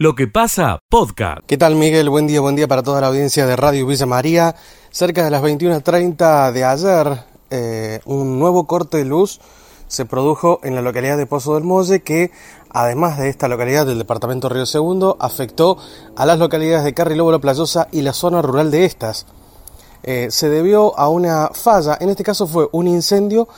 Lo que pasa, podcast. ¿Qué tal Miguel? Buen día, buen día para toda la audiencia de Radio Villa María. Cerca de las 21.30 de ayer, eh, un nuevo corte de luz se produjo en la localidad de Pozo del Molle que, además de esta localidad del departamento Río Segundo, afectó a las localidades de Carrilobo, La Playosa y la zona rural de estas. Eh, se debió a una falla, en este caso fue un incendio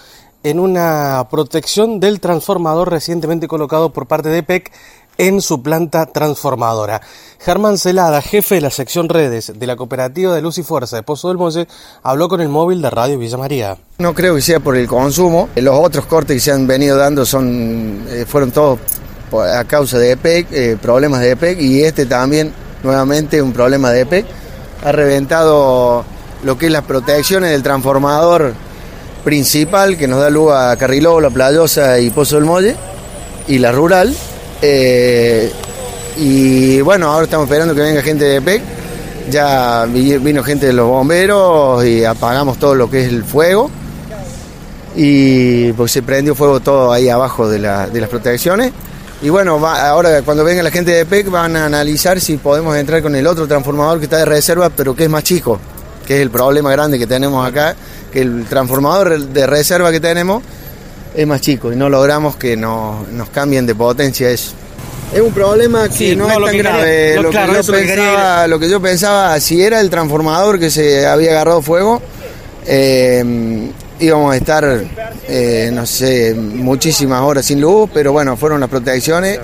en una protección del transformador recientemente colocado por parte de PEC en su planta transformadora. Germán Celada, jefe de la sección redes de la Cooperativa de Luz y Fuerza de Pozo del Molle, habló con el móvil de Radio Villa María. No creo que sea por el consumo. Los otros cortes que se han venido dando son, eh, fueron todos a causa de EPEC, eh, problemas de EPEC, y este también, nuevamente, un problema de EPEC. Ha reventado lo que es las protecciones del transformador principal que nos da luz a Carriló, La Playosa y Pozo del Molle, y la rural, eh, y bueno, ahora estamos esperando que venga gente de PEC. Ya vino gente de los bomberos y apagamos todo lo que es el fuego. Y pues se prendió fuego todo ahí abajo de, las protecciones. Y bueno, ahora cuando venga la gente de PEC van a analizar si podemos entrar con el otro transformador que está de reserva, pero que es más chico, que es el problema grande que tenemos acá, que el transformador de reserva que tenemos es más chico y no logramos que nos, nos cambien de potencia eso. Es un problema que no, es tan grave. lo, que yo pensaba, si era el transformador que se había agarrado fuego, eh, íbamos a estar, eh, no sé, muchísimas horas sin luz, pero bueno, fueron las protecciones.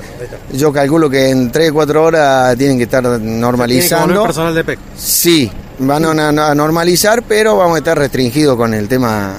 Yo calculo que en 3 o 4 horas tienen que estar normalizando. el personal de PEC? Sí, van a normalizar, pero vamos a estar restringidos con el tema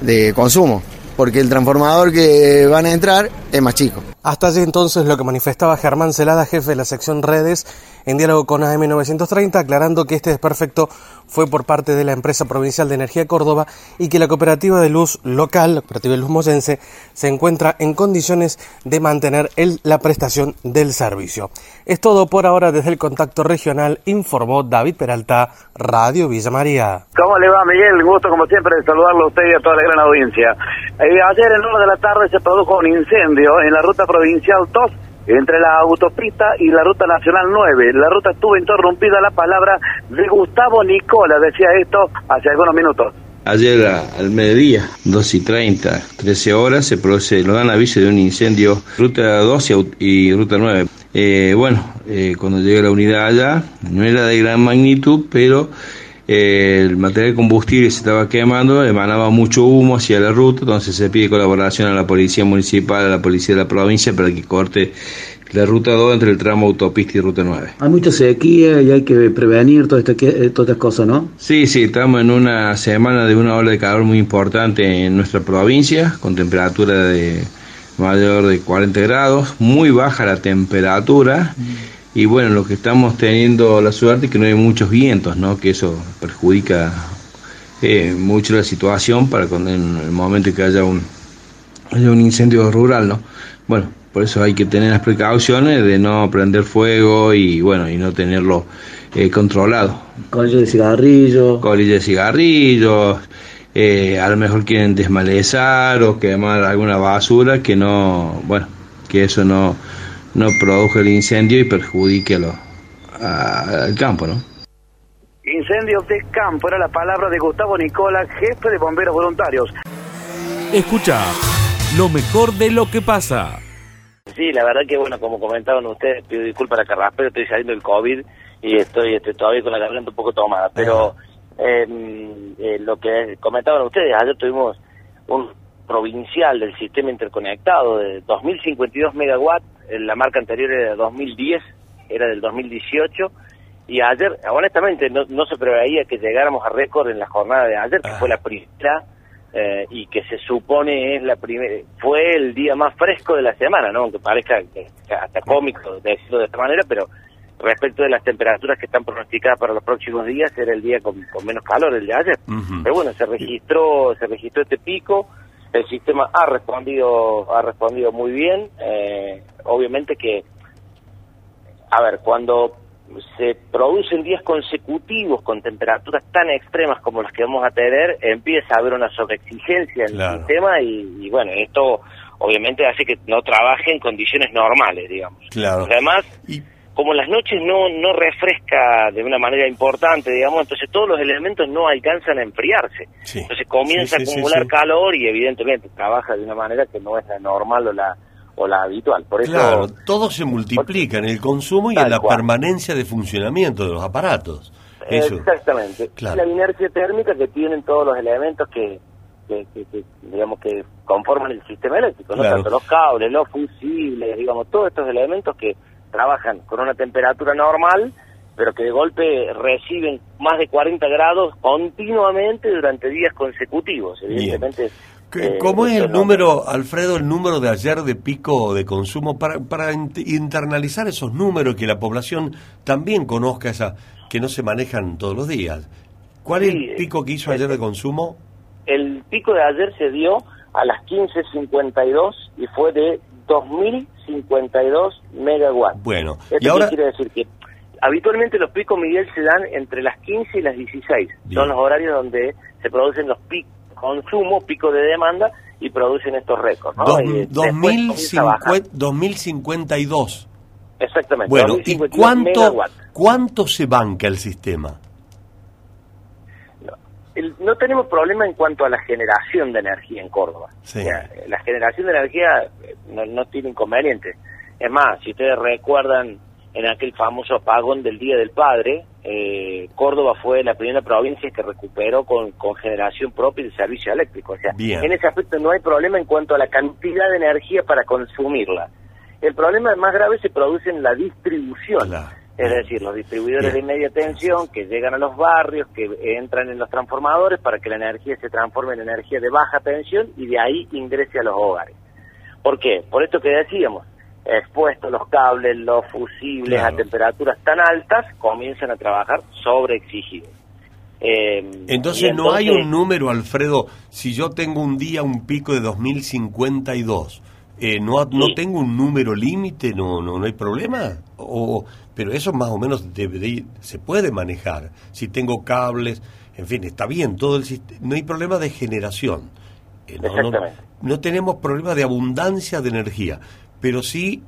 de consumo porque el transformador que van a entrar es más chico. Hasta allí entonces lo que manifestaba Germán Celada, jefe de la sección redes, en diálogo con AM930, aclarando que este desperfecto fue por parte de la empresa provincial de energía Córdoba y que la cooperativa de luz local, la cooperativa de luz moyense, se encuentra en condiciones de mantener la prestación del servicio. Es todo por ahora desde el contacto regional, informó David Peralta, Radio Villa María. ¿Cómo le va Miguel? Gusto como siempre de saludarlo a usted y a toda la gran audiencia. Eh, ayer en hora de la tarde se produjo un incendio en la ruta provincial 2 entre la autopista y la ruta nacional 9. La ruta estuvo interrumpida, la palabra de Gustavo Nicola decía esto hace algunos minutos. Ayer al mediodía, 2 y 30, 13 horas, se produce, lo dan aviso de un incendio, ruta 12 y ruta 9. Eh, bueno, eh, cuando llega la unidad allá, no era de gran magnitud, pero el material combustible se estaba quemando, emanaba mucho humo hacia la ruta, entonces se pide colaboración a la policía municipal, a la policía de la provincia para que corte la ruta 2 entre el tramo autopista y ruta 9. Hay mucha sequía y hay que prevenir todas estas, eh, todas estas cosas, ¿no? Sí, sí, estamos en una semana de una ola de calor muy importante en nuestra provincia, con temperatura de mayor de 40 grados, muy baja la temperatura. Mm y bueno, lo que estamos teniendo la suerte es que no hay muchos vientos, ¿no? Que eso perjudica eh, mucho la situación para cuando en el momento que haya un, haya un incendio rural, ¿no? Bueno, por eso hay que tener las precauciones de no prender fuego y bueno, y no tenerlo eh, controlado. Colillas de cigarrillo. Colillas de cigarrillos. Eh, a lo mejor quieren desmalezar o quemar alguna basura que no, bueno, que eso no, no produjo el incendio y perjudique al campo, ¿no? Incendio de campo era la palabra de Gustavo Nicola, jefe de bomberos voluntarios. Escucha lo mejor de lo que pasa. Sí, la verdad que bueno, como comentaban ustedes, pido disculpas a la carraspera, estoy saliendo del COVID y estoy, estoy todavía con la garganta un poco tomada, pero em, eh, lo que comentaban ustedes, ayer tuvimos un provincial del sistema interconectado de 2052 megawatts, la marca anterior era de 2010, era del 2018, y ayer, honestamente, no, no se preveía que llegáramos a récord en la jornada de ayer, que fue la primera, eh, y que se supone es la primera, fue el día más fresco de la semana, ¿no? Aunque parezca hasta cómico decirlo de esta manera, pero respecto de las temperaturas que están pronosticadas para los próximos días, era el día con, menos calor, el de ayer. Pero bueno, se registró, se registró este pico, el sistema ha respondido ha respondido muy bien. Eh, obviamente que a ver cuando se producen días consecutivos con temperaturas tan extremas como las que vamos a tener empieza a haber una sobreexigencia en el sistema y, bueno esto obviamente hace que no trabaje en condiciones normales digamos. Claro. Además como las noches no, no refresca de una manera importante, digamos, entonces todos los elementos no alcanzan a enfriarse. Sí. Entonces comienza Sí, sí, a acumular calor y evidentemente trabaja de una manera que no es la normal o la, o la habitual. Por eso, Claro, todo se multiplica en el consumo y en la cual. permanencia de funcionamiento de los aparatos. Eso. Exactamente. Claro. La inercia térmica que tienen todos los elementos que, que, que- que, digamos que conforman el sistema eléctrico, ¿no? Tanto los cables, los fusibles, digamos, todos estos elementos que trabajan con una temperatura normal, pero que de golpe reciben más de 40 grados continuamente durante días consecutivos. Evidentemente. ¿Qué- eh, ¿Cómo es el número, Alfredo, el número de ayer de pico de consumo para, para int- internalizar esos números que la población también conozca esa que no se manejan todos los días? ¿Cuál es el pico que hizo ayer de consumo? El pico de ayer se dio a las 15.52 y fue de 2.052 megawatts. Bueno, ¿Esto y ahora quiere decir? Que habitualmente los picos, Miguel, se dan entre las 15 y las 16. Bien. Son los horarios donde se producen los picos de consumo, pico de demanda y producen estos récords. ¿no? dos- Y después 2050 comienza a bajar. 2052. Exactamente. Bueno, ¿y 2052 cuánto, megawatts. cuánto se banca el sistema? El- no tenemos problema en cuanto a la generación de energía en Córdoba. Sí. O sea, la generación de energía eh, no, no tiene inconvenientes. Es más, si ustedes recuerdan en aquel famoso apagón del Día del Padre, eh, Córdoba fue la primera provincia que recuperó con, con generación propia de servicio eléctrico. O sea, Bien. en ese aspecto no hay problema en cuanto a la cantidad de energía para consumirla. El problema más grave se produce en la distribución. Claro. Es decir, los distribuidores Bien. de media tensión que llegan a los barrios, que entran en los transformadores para que la energía se transforme en energía de baja tensión y de ahí ingrese a los hogares. ¿Por qué? Por esto que decíamos, expuestos los cables, los fusibles Claro. a temperaturas tan altas, comienzan a trabajar sobreexigidos. Eh, Entonces, y no hay entonces- un número, Alfredo, si yo tengo un día un pico de 2052, eh, no, no Sí. tengo un número límite, no, no, no hay problema. O, pero eso más o menos debe de se puede manejar. Si tengo cables, en fin, está bien, todo el sistema, no hay problema de generación. Eh, no, no, Exactamente. no tenemos problema de abundancia de energía, pero sí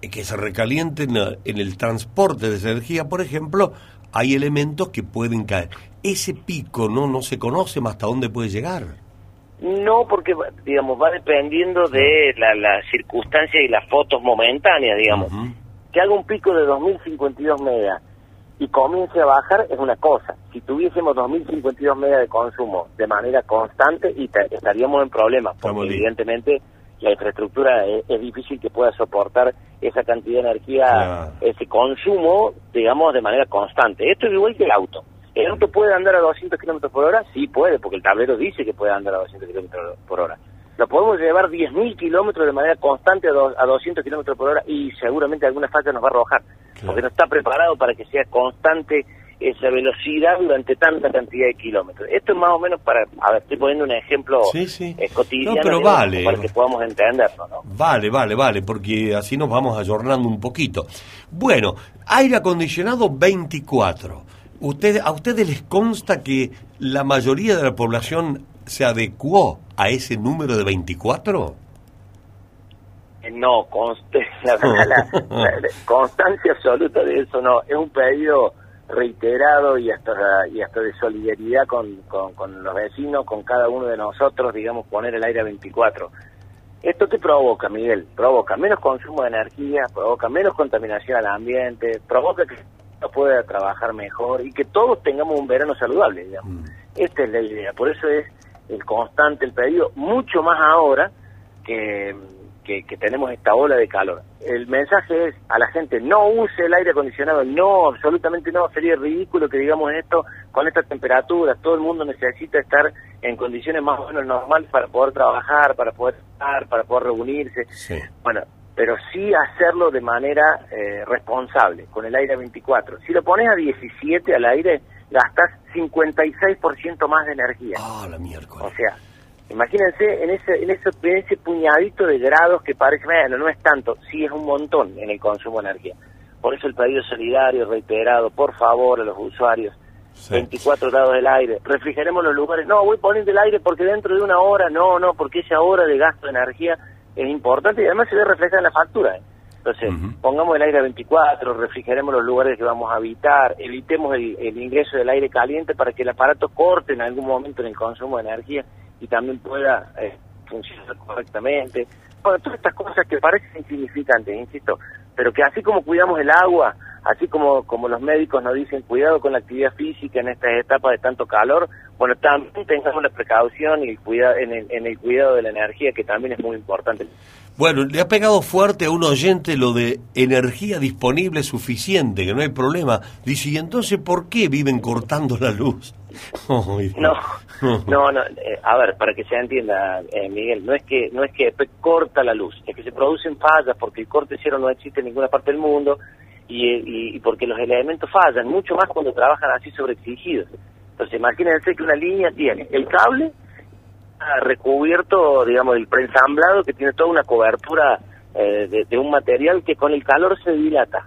que se recaliente en, en el transporte de esa energía, por ejemplo, hay elementos que pueden caer. Ese pico no, no se conoce más hasta dónde puede llegar. No, porque, digamos, va dependiendo de la, la circunstancia y las fotos momentáneas, digamos. Que haga un pico de 2052 megas y comience a bajar es una cosa. Si tuviésemos 2052 megas de consumo de manera constante, y estaríamos en problemas, porque evidentemente la infraestructura es, es difícil que pueda soportar esa cantidad de energía, ese consumo, digamos, de manera constante. Esto es igual que el auto. ¿El auto puede andar a 200 kilómetros por hora? Sí puede, porque el tablero dice que puede andar a 200 kilómetros por hora. Lo podemos llevar 10.000 kilómetros de manera constante a, do- a 200 kilómetros por hora y seguramente alguna falla nos va a arrojar, Claro. porque no está preparado para que sea constante esa velocidad durante tanta cantidad de kilómetros. Esto es más o menos para, a ver, estoy poniendo un ejemplo Sí, sí. eh, cotidiano No, pero digamos, vale. para que podamos entenderlo, ¿no? Vale, vale, vale, porque así nos vamos ayornando un poquito. Bueno, aire acondicionado 24. Usted, ¿A ustedes les consta que la mayoría de la población se adecuó a ese número de 24? Eh, No, conste, la la, la- constancia absoluta de eso no. Es un pedido reiterado y hasta y hasta de solidaridad con, con, los vecinos, con cada uno de nosotros, digamos, poner el aire a 24. ¿Esto qué provoca, Miguel? Provoca menos consumo de energía, provoca menos contaminación al ambiente, provoca que pueda trabajar mejor y que todos tengamos un verano saludable, digamos. Mm. Esta es la idea, por eso es el constante el pedido, mucho más ahora que, que, que tenemos esta ola de calor. El mensaje es a la gente, no use el aire acondicionado, no, absolutamente no, sería ridículo que digamos esto con estas temperaturas, todo el mundo necesita estar en condiciones más o menos normales para poder trabajar, para poder estar, para poder reunirse. Sí. Bueno, pero sí hacerlo de manera eh, responsable, con el aire a 24. Si lo pones a 17 al aire, gastas 56% más de energía. Ah, la O miércoles. sea, imagínense en ese, en ese, en ese puñadito de grados que parece, bueno, no es tanto, sí es un montón en el consumo de energía. Por eso el pedido solidario reiterado, por favor, a los usuarios, Sí. 24 grados del aire, refrigeremos los lugares, no, voy poniendo el aire porque dentro de una hora, no, no, porque esa hora de gasto de energía es importante y además se ve reflejada en la factura. ¿eh? Entonces, pongamos el aire a 24, refrigeremos los lugares que vamos a habitar, evitemos el, el ingreso del aire caliente para que el aparato corte en algún momento en el consumo de energía y también pueda eh, funcionar correctamente. Bueno, todas estas cosas que parecen insignificantes, insisto, pero que así como cuidamos el agua, así como, como los médicos nos dicen cuidado con la actividad física en estas etapas de tanto calor, bueno, también tengamos la precaución y el cuidado, en, el, en el cuidado de la energía, que también es muy importante. Bueno, le ha pegado fuerte a un oyente lo de energía disponible suficiente, que no hay problema. Dice, ¿y entonces por qué viven cortando la luz? no, no, no, eh, a ver, para que se entienda, eh, Miguel, no es que no es que corta la luz, es que se producen fallas porque el corte cero no existe en ninguna parte del mundo y, y, porque los elementos fallan, mucho más cuando trabajan así sobreexigidos. Entonces, imagínense que una línea tiene el cable recubierto, digamos, el preensamblado que tiene toda una cobertura eh, de, un material que con el calor se dilata.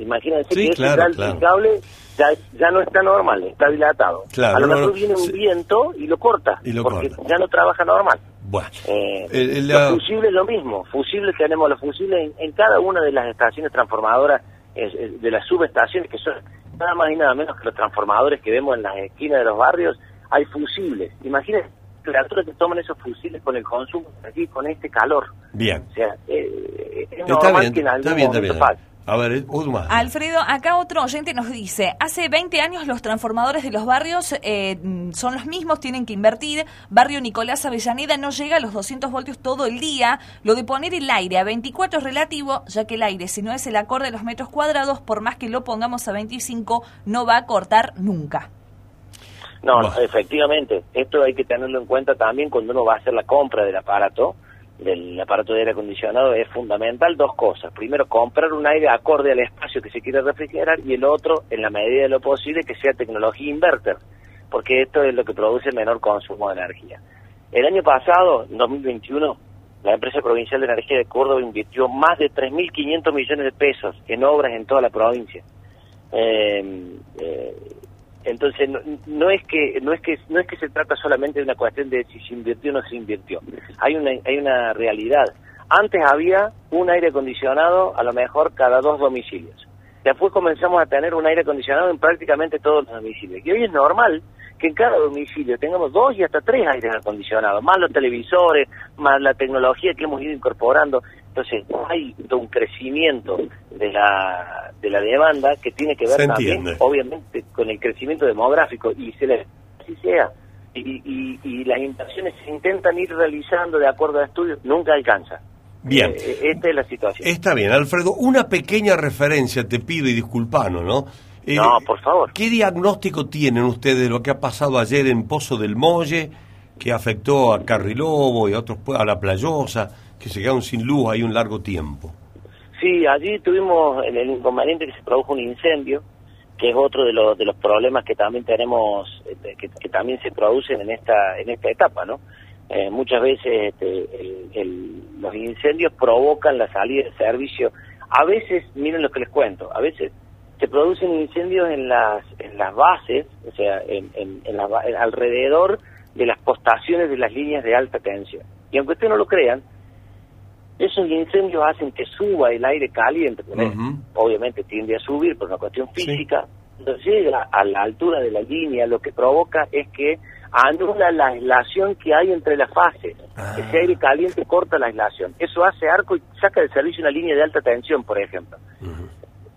imagínense que ese cable ya, ya no está normal, está dilatado. a lo mejor viene un viento y lo corta, porque ya no trabaja normal. Bueno, eh, los fusibles lo mismo, fusibles tenemos los fusibles en, cada una de las estaciones transformadoras, de las subestaciones, que son nada más y nada menos que los transformadores que vemos en las esquinas de los barrios, hay fusibles. Imagínense criaturas que toman esos fusiles con el consumo aquí, con este calor. Bien. O sea, eh, es normal que en algún está bien, A ver, Alfredo, acá otro oyente nos dice, hace 20 años los transformadores de los barrios eh, son los mismos, tienen que invertir. Barrio Nicolás Avellaneda no llega a los 200 voltios todo el día. Lo de poner el aire a 24 es relativo, ya que el aire, si no es el acorde de los metros cuadrados, por más que lo pongamos a 25, no va a cortar nunca. No, efectivamente, esto hay que tenerlo en cuenta también cuando uno va a hacer la compra del aparato, del aparato de aire acondicionado, es fundamental dos cosas. Primero, comprar un aire acorde al espacio que se quiere refrigerar y el otro, en la medida de lo posible, que sea tecnología inverter, porque esto es lo que produce menor consumo de energía. El año pasado, en 2021, la empresa provincial de energía de Córdoba invirtió más de 3.500 millones de pesos en obras en toda la provincia. Eh, eh, entonces no, es que no es que no es que se trata solamente de una cuestión de si se invirtió o no se invirtió. Hay una hay una realidad. Antes había un aire acondicionado a lo mejor cada dos domicilios. Después comenzamos a tener un aire acondicionado en prácticamente todos los domicilios. Y hoy es normal que en cada domicilio tengamos dos y hasta tres aires acondicionados, más los televisores, más la tecnología que hemos ido incorporando. Entonces, hay un crecimiento de la, de la demanda que tiene que ver también, obviamente, con el crecimiento demográfico y se le así sea. Y, y, las inversiones se intentan ir realizando de acuerdo a estudios, nunca alcanza. Bien. Eh, esta es la situación. Está bien, Alfredo. Una pequeña referencia, te pido y disculpanos, ¿no? Eh, no, por favor. ¿Qué diagnóstico tienen ustedes de lo que ha pasado ayer en Pozo del Molle, que afectó a Carrilobo y a otros a la Playosa? Que se quedaron sin luz ahí un largo tiempo. Sí, allí tuvimos el, inconveniente que se produjo un incendio, que es otro de los, de los problemas que también tenemos, este, que, también se producen en esta, en esta etapa, ¿no? Eh, muchas veces este, los incendios provocan la salida de servicio. A veces, miren lo que les cuento, a veces se producen incendios en las, en las bases, o sea, en, en, alrededor de las postaciones de las líneas de alta tensión. Y aunque ustedes no lo crean, esos incendios hacen que suba el aire caliente, obviamente tiende a subir por una cuestión física, cuando llega a la altura de la línea, lo que provoca es que anula la aislación que hay entre las fases. Ah. Ese aire caliente corta la aislación. Eso hace arco y saca del servicio una línea de alta tensión, por ejemplo.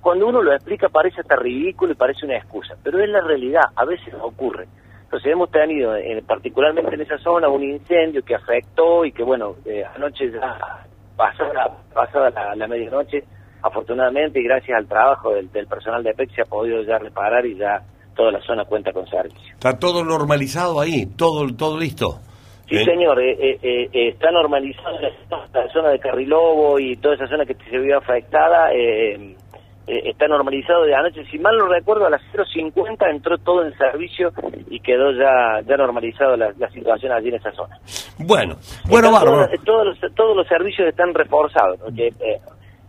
Cuando uno lo explica parece hasta ridículo y parece una excusa, pero es la realidad, a veces ocurre. Entonces hemos tenido, particularmente en esa zona, un incendio que afectó y que, bueno, eh, anoche ya pasada, pasada la, medianoche, afortunadamente y gracias al trabajo del, personal de PEC se ha podido ya reparar y ya toda la zona cuenta con servicio. ¿Está todo normalizado ahí? ¿Todo, todo listo? Sí, ¿Eh? señor, eh, eh, está normalizado la, zona de Carrilobo y toda esa zona que se vio afectada. Está normalizado de anoche. Si mal no recuerdo, a las 0.50 entró todo en servicio y quedó ya ya normalizado la, situación allí en esa zona. Bueno, bueno, todos, los, todos los servicios están reforzados, que, eh,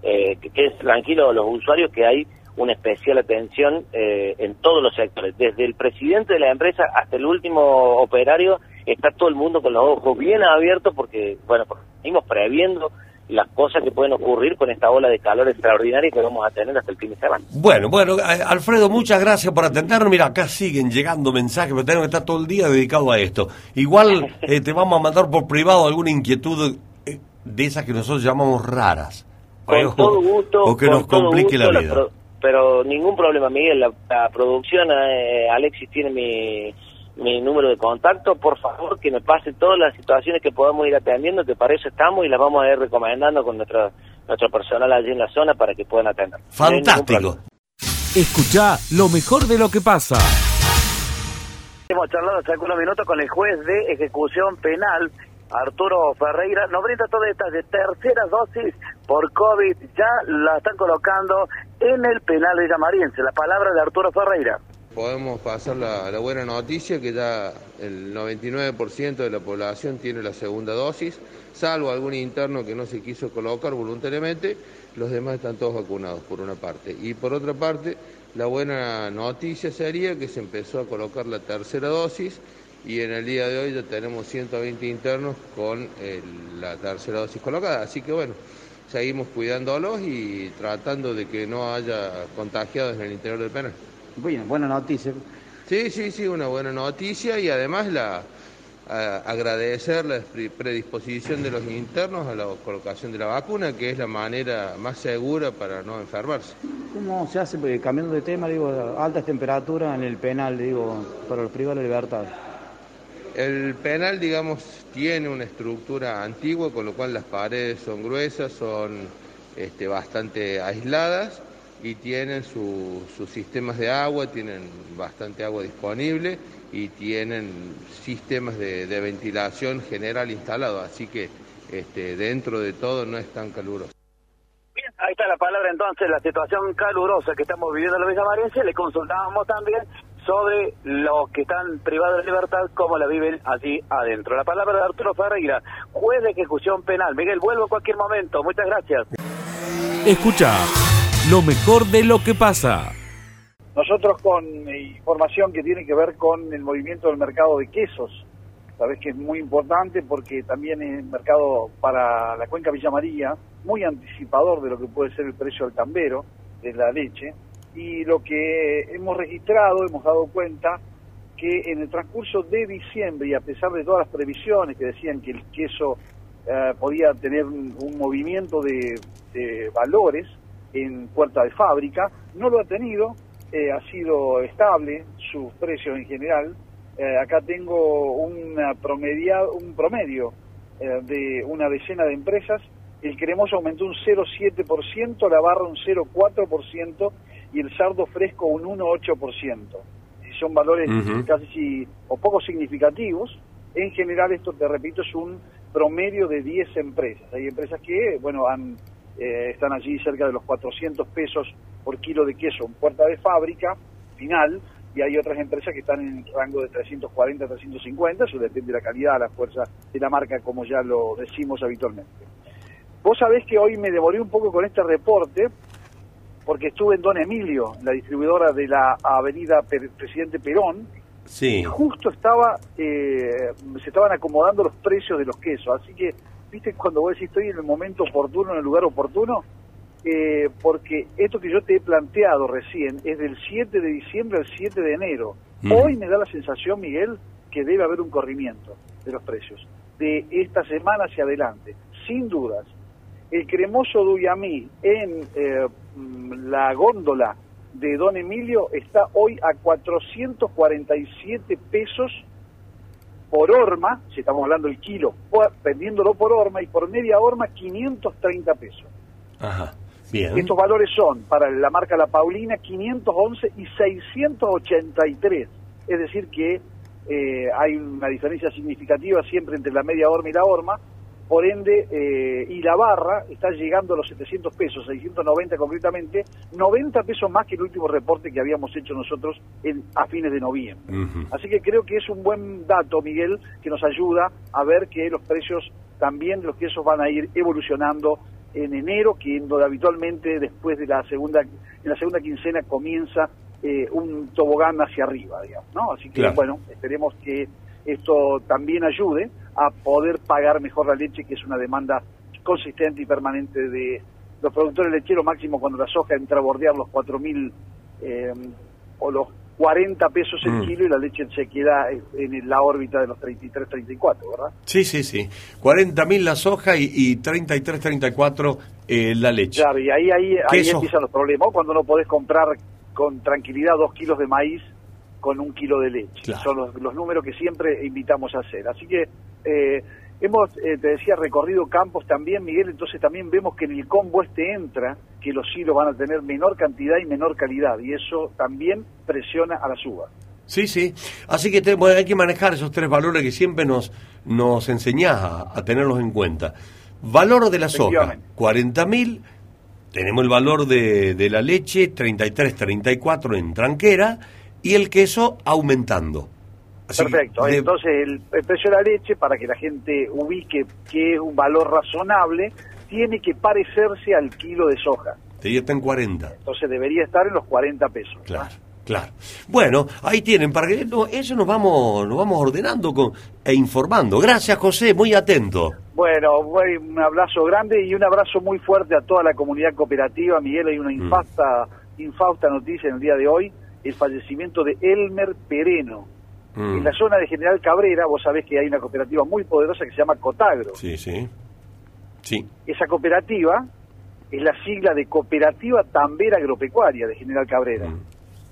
eh, que, es tranquilo los usuarios que hay una especial atención eh, en todos los sectores, desde el presidente de la empresa hasta el último operario, está todo el mundo con los ojos bien abiertos porque, bueno, venimos previendo las cosas que pueden ocurrir con esta ola de calor extraordinaria que vamos a tener hasta el fin de semana. Bueno, bueno, eh, Alfredo, muchas gracias por atendernos. Mira, acá siguen llegando mensajes, pero tenemos que estar todo el día dedicado a esto. Igual eh, te vamos a mandar por privado alguna inquietud eh, de esas que nosotros llamamos raras. Con O- todo gusto. O que nos complique gusto, la vida. pero ningún problema, Miguel. La, la producción, eh, Alexis tiene mi, mi número de contacto. Por favor, que me pase todas las situaciones que podamos ir atendiendo, que para eso estamos y las vamos a ir recomendando con nuestra, nuestro personal allí en la zona para que puedan atender. No Fantástico. problema. Escucha lo mejor de lo que pasa. Hemos charlado hace algunos minutos con el juez de ejecución penal, Arturo Ferreira. Nos brinda todas estas de terceras dosis por COVID. Ya la están colocando en el penal de Llamariense. La palabra de Arturo Ferreira. Podemos pasar la, la buena noticia que ya el 99% de la población tiene la segunda dosis, salvo algún interno que no se quiso colocar voluntariamente, los demás están todos vacunados por una parte. Y por otra parte, la buena noticia sería que se empezó a colocar la tercera dosis y en el día de hoy ya tenemos 120 internos con la tercera dosis colocada. Así que bueno, seguimos cuidándolos y tratando de que no haya contagiados en el interior del penal. Bueno, buena noticia. Sí, sí, sí, una buena noticia y además la a- agradecer la pre- predisposición de los internos a la colocación de la vacuna, que es la manera más segura para no enfermarse. ¿Cómo se hace? Porque cambiando de tema, digo, altas temperaturas en el penal, digo, para los privados de libertad. El penal, digamos, tiene una estructura antigua, con lo cual las paredes son gruesas, son este, bastante aisladas y tienen su- sus sistemas de agua, tienen bastante agua disponible y tienen sistemas de, de ventilación general instalados, así que este, dentro de todo no es tan caluroso. Bien, ahí está la palabra entonces, la situación calurosa que estamos viviendo en la Villa Mariense. Le consultábamos también sobre los que están privados de libertad, cómo la viven allí adentro. La palabra de Arturo Ferreira, juez de ejecución penal. Miguel, vuelvo en cualquier momento. Muchas gracias. Escucha lo mejor de lo que pasa. Nosotros con eh, información que tiene que ver con el movimiento del mercado de quesos, sabes que es muy importante porque también es un mercado para la cuenca Villa María, muy anticipador de lo que puede ser el precio del tambero, de la leche, y lo que hemos registrado, hemos dado cuenta que en el transcurso de diciembre, y a pesar de todas las previsiones que decían que el queso eh, podía tener un, movimiento de valores en puerta de fábrica, no lo ha tenido, eh, ha sido estable sus precios en general. Eh, acá tengo una promedia- un promedio eh, de una decena de empresas. El cremoso aumentó un 0,7%, la barra un 0,4% y el sardo fresco un 1,8%. Y Son valores Ujú. casi si- o poco significativos. En general, esto te repito, es un promedio de 10 empresas. Hay empresas que, bueno, han, eh, están allí cerca de los 400 pesos por kilo de queso en puerta de fábrica final y hay otras empresas que están en el rango de 340 350, eso depende de la calidad, la fuerza de la marca, como ya lo decimos habitualmente. Vos sabés que hoy me demoré un poco con este reporte porque estuve en Don Emilio, la distribuidora de la avenida Per- Presidente Perón, Sí. y justo estaba eh, se estaban acomodando los precios de los quesos así que viste cuando vos decís estoy en el momento oportuno en el lugar oportuno Eh, porque esto que yo te he planteado recién es del 7 de diciembre al 7 de enero Mm. hoy me da la sensación Miguel que debe haber un corrimiento de los precios de esta semana hacia adelante sin dudas el cremoso Duyamí en eh, mm, la góndola de Don Emilio está hoy a 447 pesos por horma, si estamos hablando del kilo, vendiéndolo por horma y por media horma 530 pesos. Ajá. Bien. Estos valores son para la marca La Paulina 511 y 683. Es decir que eh, hay una diferencia significativa siempre entre la media horma y la horma. Por ende, eh, y la barra está llegando a los 700 pesos, 690 concretamente, 90 pesos más que el último reporte que habíamos hecho nosotros en, a fines de noviembre. Así que creo que es un buen dato, Miguel, que nos ayuda a ver que los precios también los quesos van a ir evolucionando en enero, que donde habitualmente después de la segunda, en la segunda quincena comienza eh, un tobogán hacia arriba, digamos, ¿no? Así que Claro. bueno, esperemos que esto también ayude a poder pagar mejor la leche, que es una demanda consistente y permanente de los productores lecheros, máximo cuando la soja entra a bordear los 4.000 eh, o los 40 pesos el Mm. kilo y la leche se queda en la órbita de los 33, 34, ¿verdad? Sí, sí, sí. 40.000 la soja y, y 33, 34 eh, la leche. Claro, y ahí, ahí, ahí empiezan los problemas. Cuando no podés comprar con tranquilidad dos kilos de maíz con un kilo de leche. Claro. Son los, los números que siempre invitamos a hacer. Así que eh, hemos, eh, te decía, recorrido campos también, Miguel, entonces también vemos que en el combo este entra que los hilos van a tener menor cantidad y menor calidad, y eso también presiona a las uvas. Sí, sí. Así que te- bueno, hay que manejar esos tres valores que siempre nos, nos enseñás a, a tenerlos en cuenta. Valor de la soja, Efectivamente. 40.000. Tenemos el valor de, de la leche, 33, 34 en tranquera. Y el queso aumentando. Así Perfecto. de- Entonces, el, el precio de la leche, para que la gente ubique que es un valor razonable, tiene que parecerse al kilo de soja. ya está en 40. Entonces, debería estar en los 40 pesos. Claro, claro. Bueno, ahí tienen, para que no, eso nos vamos, nos vamos ordenando con, e informando. Gracias, José, muy atento. Bueno, un abrazo grande y un abrazo muy fuerte a toda la comunidad cooperativa. Miguel, hay una Mm. infausta, infausta noticia en el día de hoy, el fallecimiento de Elmer Pereno. Mm. En la zona de General Cabrera, vos sabés que hay una cooperativa muy poderosa que se llama Cotagro. Sí, sí. Sí. Esa cooperativa es la sigla de Cooperativa Tambera Agropecuaria de General Cabrera. Mm.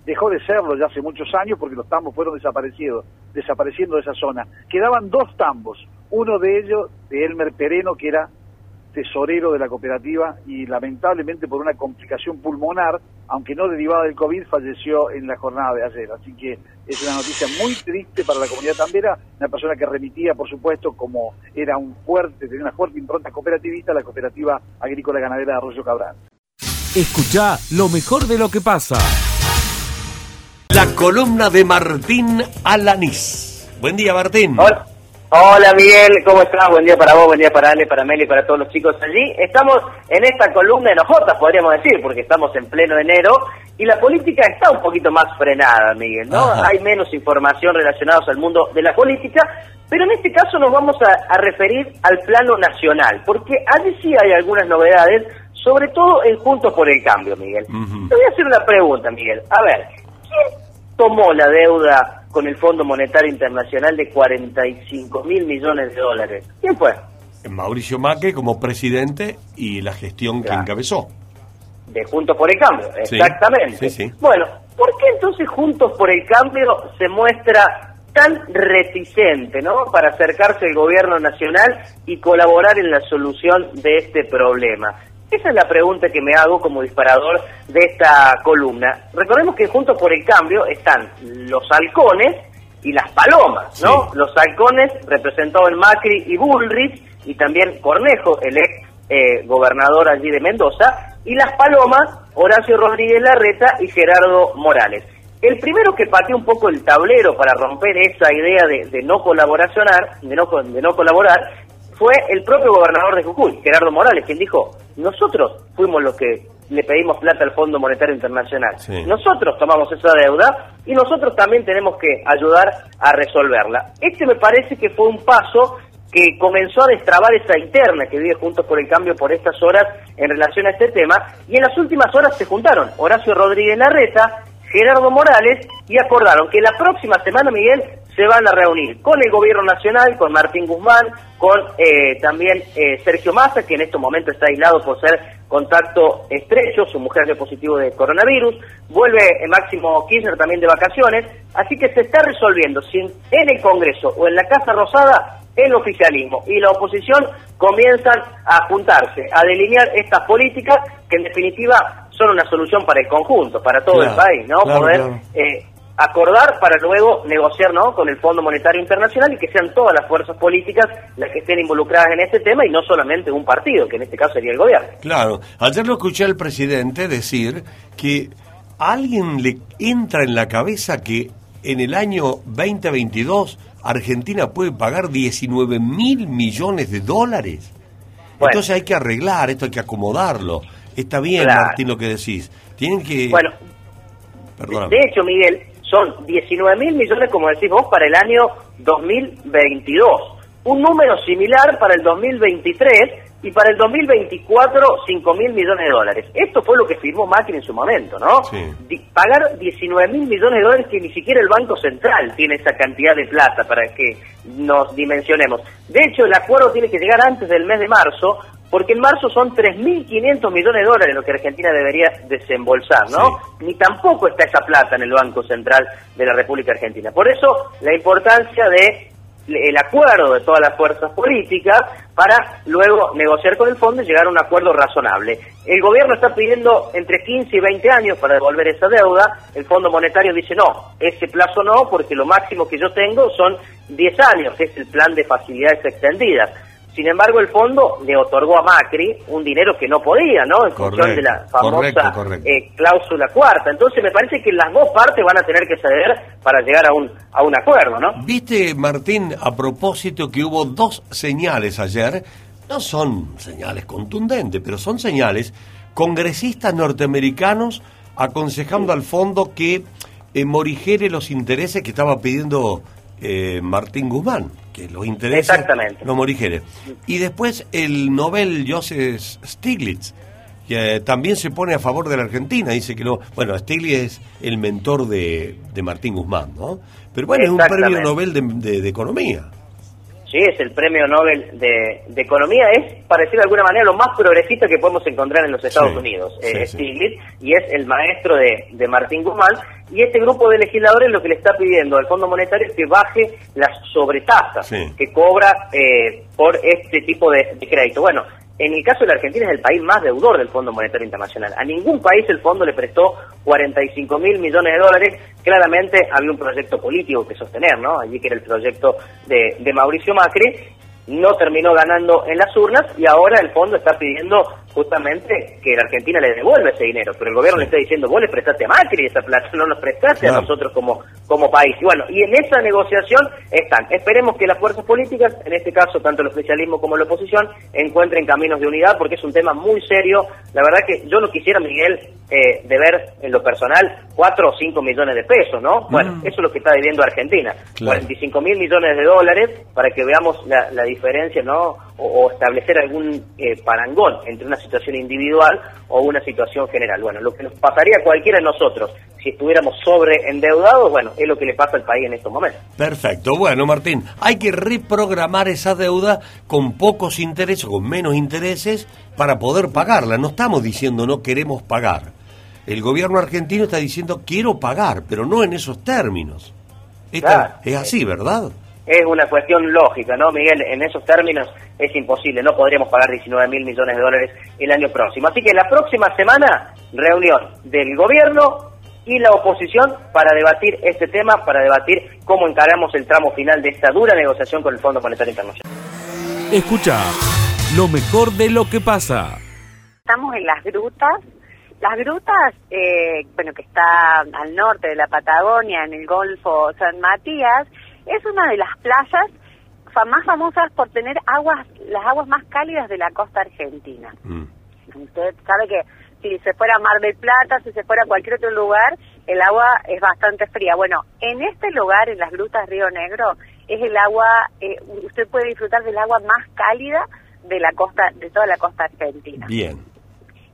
Dejó de serlo ya hace muchos años porque los tambos fueron desaparecidos, desapareciendo de esa zona. Quedaban dos tambos, uno de ellos de Elmer Pereno, que era tesorero de la cooperativa y lamentablemente por una complicación pulmonar, aunque no derivada del COVID, falleció en la jornada de ayer. Así que es una noticia muy triste para la comunidad tambera, una persona que remitía, por supuesto, como era un fuerte, tenía una fuerte impronta cooperativista, la cooperativa agrícola ganadera de Arroyo Cabral. Escucha lo mejor de lo que pasa. La columna de Martín Alanís. Buen día, Martín. Hola. Hola Miguel, ¿cómo estás? Buen día para vos, buen día para Ale, para Meli, para todos los chicos allí. Estamos en esta columna de enojotas, podríamos decir, porque estamos en pleno enero y la política está un poquito más frenada, Miguel, ¿no? Ajá. Hay menos información relacionada al mundo de la política, pero en este caso nos vamos a, a referir al plano nacional, porque allí sí hay algunas novedades, sobre todo en Juntos por el Cambio, Miguel. Te voy a hacer una pregunta, Miguel. A ver, ¿quién tomó la deuda con el Fondo Monetario Internacional de 45 mil millones de dólares? ¿Quién fue? Mauricio Macri como presidente y la gestión que encabezó. De Juntos por el Cambio, exactamente. sí, sí. Bueno, ¿por qué entonces Juntos por el Cambio se muestra tan reticente, ¿no? Para acercarse al gobierno nacional y colaborar en la solución de este problema. Esa es la pregunta que me hago como disparador de esta columna. Recordemos que Juntos por el Cambio están los halcones y las palomas, ¿no? Los halcones representados en Macri y Bullrich y también Cornejo, el ex eh, gobernador allí de Mendoza, y las palomas, Horacio Rodríguez Larreta y Gerardo Morales. El primero que pateó un poco el tablero para romper esa idea de, de no colaboracionar, de no, de no colaborar, fue el propio gobernador de Jujuy, Gerardo Morales, quien dijo, nosotros fuimos los que le pedimos plata al Fondo Monetario Internacional. Sí. Nosotros tomamos esa deuda y nosotros también tenemos que ayudar a resolverla. Este me parece que fue un paso que comenzó a destrabar esa interna que vive Juntos por el Cambio por estas horas en relación a este tema y en las últimas horas se juntaron Horacio Rodríguez Larreta, Gerardo Morales y acordaron que la próxima semana, Miguel, se van a reunir con el gobierno nacional, con Martín Guzmán, con eh, también eh, Sergio Massa, que en estos momentos está aislado por ser contacto estrecho, su mujer dio positivo de coronavirus, vuelve eh, Máximo Kirchner también de vacaciones, así que se está resolviendo si en el Congreso o en la Casa Rosada el oficialismo y la oposición comienzan a juntarse, a delinear estas políticas que en definitiva son una solución para el conjunto, para todo el país, ¿no? claro, Poder claro. eh, acordar para luego negociar, ¿no? Con el Fondo Monetario Internacional y que sean todas las fuerzas políticas las que estén involucradas en este tema y no solamente un partido, que en este caso sería el gobierno. Claro, ayer lo escuché al presidente decir que a alguien le entra en la cabeza que en el año 2022 Argentina puede pagar 19 mil millones de dólares. Entonces hay que arreglar, esto hay que acomodarlo. Está bien, Claro. Martín, lo que decís. Tienen que... Bueno, Perdóname. De hecho, Miguel, son 19 mil millones, como decís vos, para el año 2022. Un número similar para el 2023, y para el 2024 5 mil millones de dólares. Esto fue lo que firmó Macri en su momento, ¿no? Di- pagar 19 mil millones de dólares que ni siquiera el Banco Central tiene esa cantidad de plata para que nos dimensionemos. De hecho, el acuerdo tiene que llegar antes del mes de marzo, porque en marzo son 3.500 millones de dólares lo que Argentina debería desembolsar, ¿no? Ni tampoco está esa plata en el Banco Central de la República Argentina. Por eso, la importancia de el acuerdo de todas las fuerzas políticas para luego negociar con el fondo y llegar a un acuerdo razonable. El gobierno está pidiendo entre 15 y 20 años para devolver esa deuda, el Fondo Monetario dice no, ese plazo no, porque lo máximo que yo tengo son 10 años, que es el plan de facilidades extendidas. Sin embargo, el fondo le otorgó a Macri un dinero que no podía, ¿no? En función Correcto, de la famosa correcto, correcto. eh, cláusula cuarta. Entonces, me parece que las dos partes van a tener que ceder para llegar a un, a un acuerdo, ¿no? Viste, Martín, a propósito que hubo dos señales ayer, no son señales contundentes, pero son señales, congresistas norteamericanos aconsejando al fondo que eh, morigere los intereses que estaba pidiendo eh, Martín Guzmán, que los intereses Exactamente. lo morigere. Y después el Nobel Joseph Stiglitz, que eh, también se pone a favor de la Argentina, dice que no, bueno, Stiglitz es el mentor de, de Martín Guzmán, ¿no? Pero bueno, es un premio. Nobel de, de- de Economía. Sí, es el premio Nobel de, de Economía, es, para decir de alguna manera, lo más progresista que podemos encontrar en los Estados Sí, Unidos, sí, eh, sí. Stiglitz, y es el maestro de, de Martín Guzmán, y este grupo de legisladores lo que le está pidiendo al Fondo Monetario es que baje las sobretasas que cobra eh, por este tipo de, de crédito. Bueno, en el caso de la Argentina es el país más deudor del Fondo Monetario Internacional. A ningún país el fondo le prestó 45 mil millones de dólares. Claramente había un proyecto político que sostener, ¿no? Allí que era el proyecto de, de Mauricio Macri. No terminó ganando en las urnas y ahora el fondo está pidiendo justamente que la Argentina le devuelva ese dinero. Pero el gobierno le está diciendo, vos le prestaste a Macri esa plata, no nos prestaste a nosotros como, como país. Y bueno, y en esa negociación están. Esperemos que las fuerzas políticas, en este caso tanto el oficialismo como la oposición, encuentren caminos de unidad porque es un tema muy serio. La verdad que yo no quisiera, Miguel, eh, de ver en lo personal 4 o 5 millones de pesos, ¿no? Bueno, eso es lo que está viviendo Argentina. Claro. 45 mil millones de dólares para que veamos la, la diferencia, ¿no? O, o establecer algún eh, parangón entre una situación individual o una situación general. Bueno, lo que nos pasaría a cualquiera de nosotros si estuviéramos sobreendeudados, bueno, es lo que le pasa al país en estos momentos. Perfecto. Bueno, Martín, hay que reprogramar esa deuda con pocos intereses, con menos intereses, para poder pagarla. No estamos diciendo no queremos pagar. El gobierno argentino está diciendo quiero pagar, pero no en esos términos. Esta- Claro. Es así, ¿verdad? Es una cuestión lógica, ¿no, Miguel? En esos términos es imposible, no podríamos pagar 19 mil millones de dólares el año próximo. Así que la próxima semana, reunión del gobierno y la oposición para debatir este tema, para debatir cómo encaramos el tramo final de esta dura negociación con el Fondo Monetario Internacional. Escucha lo mejor de lo que pasa. Estamos en las grutas. Las grutas, eh, bueno, que está al norte de la Patagonia, en el Golfo San Matías, es una de las playas más famosas por tener aguas, las aguas más cálidas de la costa argentina. Usted sabe que si se fuera a Mar del Plata, si se fuera a cualquier otro lugar, el agua es bastante fría. Bueno, en este lugar, en las grutas Río Negro, es el agua, eh, usted puede disfrutar del agua más cálida de la costa, de toda la costa argentina. Bien.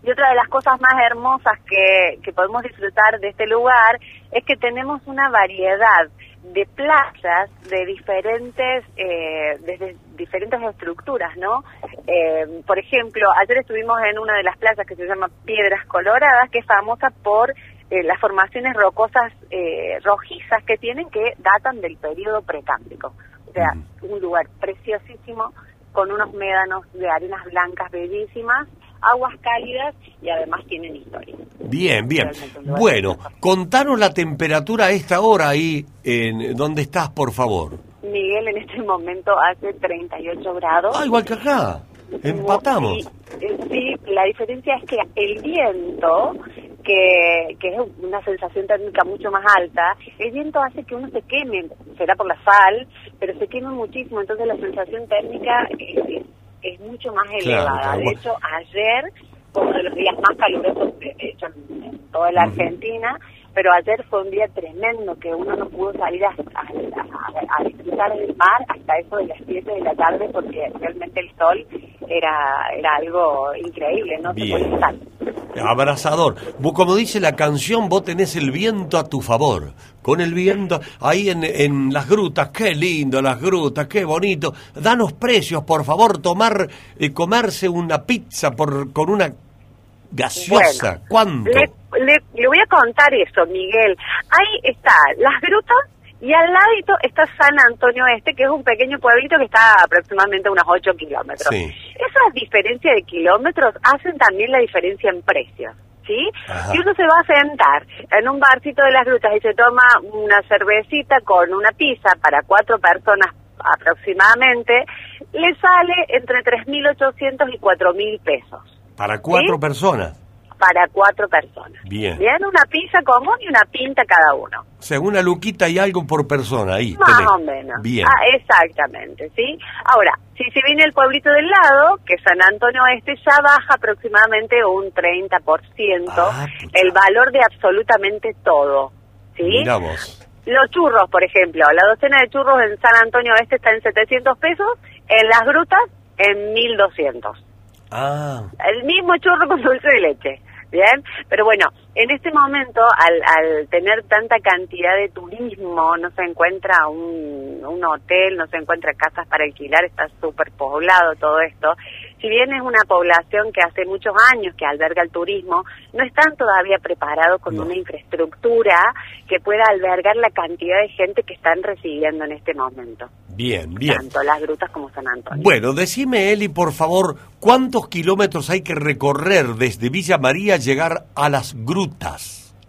Y otra de las cosas más hermosas que, que podemos disfrutar de este lugar es que tenemos una variedad de playas de diferentes, eh, desde diferentes estructuras, ¿no? Eh, por ejemplo, ayer estuvimos en una de las playas que se llama Piedras Coloradas, que es famosa por eh, las formaciones rocosas eh, rojizas que tienen que datan del periodo precámbrico. O sea, un lugar preciosísimo con unos médanos de arenas blancas bellísimas, aguas cálidas y además tienen historia. Bien, bien. Bueno, contanos la temperatura a esta hora ahí, en donde estás, por favor. Miguel en este momento hace 38 grados. Ah, igual que acá. Empatamos. Sí, eh, sí, la diferencia es que el viento, que, que es una sensación térmica mucho más alta, el viento hace que uno se queme, será por la sal, pero se quema muchísimo, entonces la sensación térmica es, es- mucho más elevada. claro. De hecho, ayer fue uno de los días más calurosos, de hecho, en, en toda la Argentina, pero ayer fue un día tremendo que uno no pudo salir a, a- a- a disfrutar del mar hasta eso de las 7 de la tarde porque realmente el sol era, era algo increíble, no Bien. estar. Abrazador. Como dice la canción, vos tenés el viento a tu favor. Con el viento ahí en, en las grutas, qué lindo las grutas, qué bonito. Danos precios, por favor, tomar, eh, comerse una pizza por con una gaseosa. ¿Cuánto? Le, le- le voy a contar eso, Miguel. Ahí está las grutas y al ladito está San Antonio Este, que es un pequeño pueblito que está aproximadamente a unos 8 kilómetros. Sí. Esas diferencias de kilómetros hacen también la diferencia en precios. ¿Sí? Si uno se va a sentar en un barcito de las grutas y se toma una cervecita con una pizza para cuatro personas aproximadamente, le sale entre 3.800 y 4.000 pesos Para cuatro ¿Sí? personas. para cuatro personas. Bien. Bien, una pizza común y una pinta cada uno. O sea, una luquita y algo por persona ahí. Más tenés. o menos. Bien. Ah, exactamente, ¿sí? Ahora, si se viene el pueblito del lado, que San Antonio Este, ya baja aproximadamente un 30% Ah, el valor de absolutamente todo, ¿sí? Vos. Los churros, por ejemplo, la docena de churros en San Antonio Este está en 700 pesos, en las grutas en 1200. Ah, El mismo churro con dulce de leche. Bien, pero bueno, en este momento, al, al tener tanta cantidad de turismo, no se encuentra un, un hotel, no se encuentra casas para alquilar, está súper poblado todo esto. Si bien es una población que hace muchos años que alberga el turismo, no están todavía preparados con una infraestructura que pueda albergar la cantidad de gente que están recibiendo en este momento, bien, bien. tanto las grutas como San Antonio. Bueno, decime, Eli, por favor, ¿cuántos kilómetros hay que recorrer desde Villa María llegar a las grutas?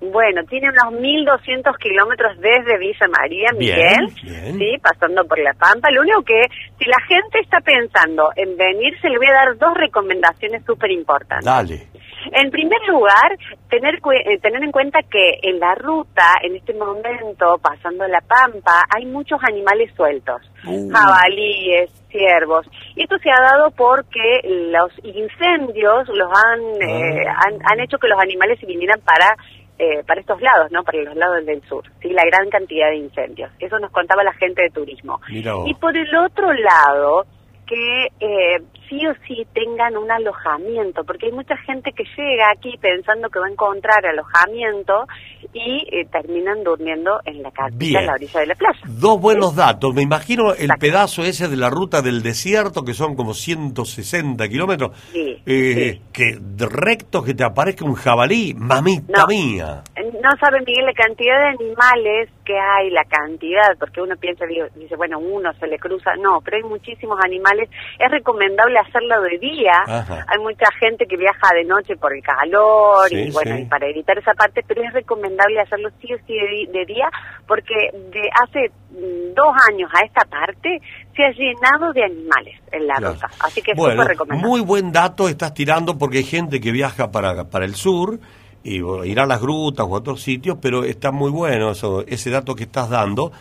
Bueno, tiene unos 1.200 kilómetros desde Villa María, Miguel, bien. sí, pasando por La Pampa. Lo único que, si la gente está pensando en venirse, le voy a dar dos recomendaciones súper importantes. Dale. En primer lugar, tener, eh, tener en cuenta que en la ruta, en este momento, pasando La Pampa, hay muchos animales sueltos. Uh. Jabalíes, ciervos. Y esto se ha dado porque los incendios los han, eh, han, han hecho que los animales se vinieran para eh, para estos lados, ¿no? Para los lados del sur, ¿sí? La gran cantidad de incendios. Eso nos contaba la gente de turismo. Y por el otro lado, que eh, sí o sí tengan un alojamiento, porque hay mucha gente que llega aquí pensando que va a encontrar alojamiento y eh, terminan durmiendo en la casa, Bien. en la orilla de la playa. Dos buenos datos. Me imagino el pedazo ese de la ruta del desierto, que son como 160 kilómetros, Sí, eh, que de recto que te aparezca un jabalí, mamita No. mía. No saben, Miguel, la cantidad de animales que hay, la cantidad, porque uno piensa, dice, bueno, uno se le cruza. No, pero hay muchísimos animales. Es recomendable hacerlo de día. Ajá. Hay mucha gente que viaja de noche por el calor Sí, y, bueno, sí. y para evitar esa parte, pero es recomendable hacerlo sí o sí de, día, porque de hace mm, dos años a esta parte se ha llenado de animales en la Claro. ruta. Así que es Bueno, súper recomendable. muy buen dato estás tirando porque hay gente que viaja para, para el sur y bueno, irá a las grutas o a otros sitios, pero está muy bueno eso, ese dato que estás dando.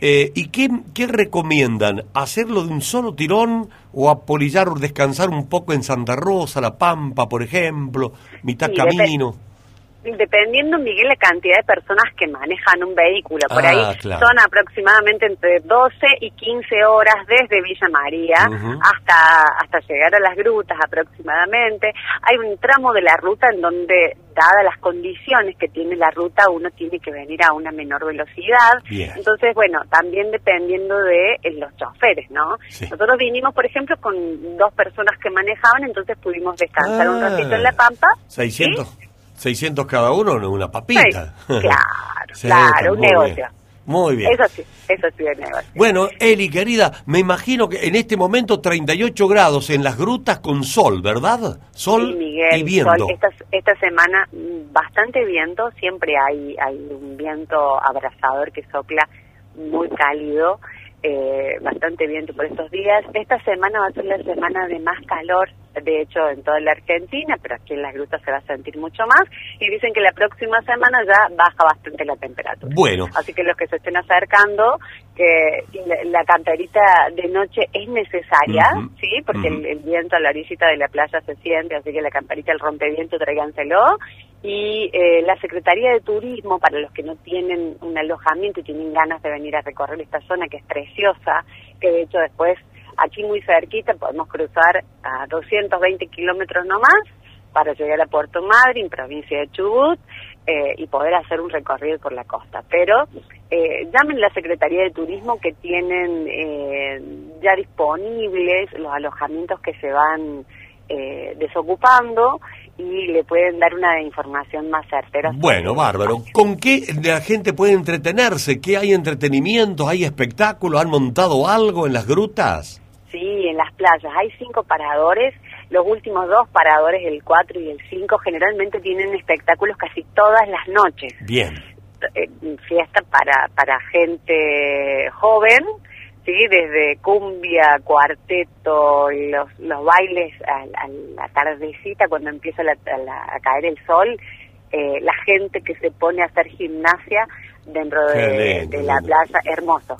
Eh, ¿Y qué, qué recomiendan? ¿Hacerlo de un solo tirón o apolillar o descansar un poco en Santa Rosa, La Pampa, por ejemplo, mitad Sí, camino? Dependiendo, Miguel, la cantidad de personas que manejan un vehículo. Por Ah, ahí claro. son aproximadamente entre 12 y 15 horas desde Villa María hasta, hasta llegar a las grutas aproximadamente. Hay un tramo de la ruta en donde, dadas las condiciones que tiene la ruta, uno tiene que venir a una menor velocidad. Bien. Entonces, bueno, también dependiendo de eh, los choferes, ¿no? Sí. Nosotros vinimos, por ejemplo, con dos personas que manejaban, entonces pudimos descansar un Ah. ratito en La Pampa. 600, 600 cada uno, ¿no? una papita. Sí, claro, Sí, claro, un negocio. bien. Muy bien. Eso sí, eso sí es negocio. Bueno, Eli, querida, me imagino que en este momento 38 grados en las grutas con sol, ¿verdad? Sol Sí, Miguel, y viento. Sol, esta, esta semana bastante viento, siempre hay, hay un viento abrasador que sopla muy cálido, eh, bastante viento por estos días. Esta semana va a ser la semana de más calor, de hecho en toda la Argentina, pero aquí en las grutas se va a sentir mucho más y dicen que la próxima semana ya baja bastante la temperatura. Bueno, Así que los que se estén acercando, que la, la camperita de noche es necesaria, ¿sí? Porque el viento a la orillita de la playa se siente, así que la camperita, el rompeviento, tráiganselo. Y eh, la Secretaría de Turismo, para los que no tienen un alojamiento y tienen ganas de venir a recorrer esta zona que es preciosa, que de hecho después aquí muy cerquita podemos cruzar a 220 kilómetros nomás para llegar a Puerto Madryn, provincia de Chubut, eh, y poder hacer un recorrido por la costa. Pero eh, llamen la Secretaría de Turismo que tienen eh, ya disponibles los alojamientos que se van eh, desocupando y le pueden dar una información más certera. Bueno, bárbaro. ¿Con qué la gente puede entretenerse? ¿Qué hay entretenimiento? ¿Hay espectáculos? ¿Han montado algo en las grutas? Sí, en las playas. Hay cinco paradores. Los últimos dos paradores, el 4 y el 5, generalmente tienen espectáculos casi todas las noches. Bien. Eh, fiesta para, para gente joven, ¿sí? Desde cumbia, cuarteto, los, los bailes a, a la tardecita cuando empieza la- a, la- a caer el sol, eh, la gente que se pone a hacer gimnasia dentro de, lindo, de la plaza, hermoso.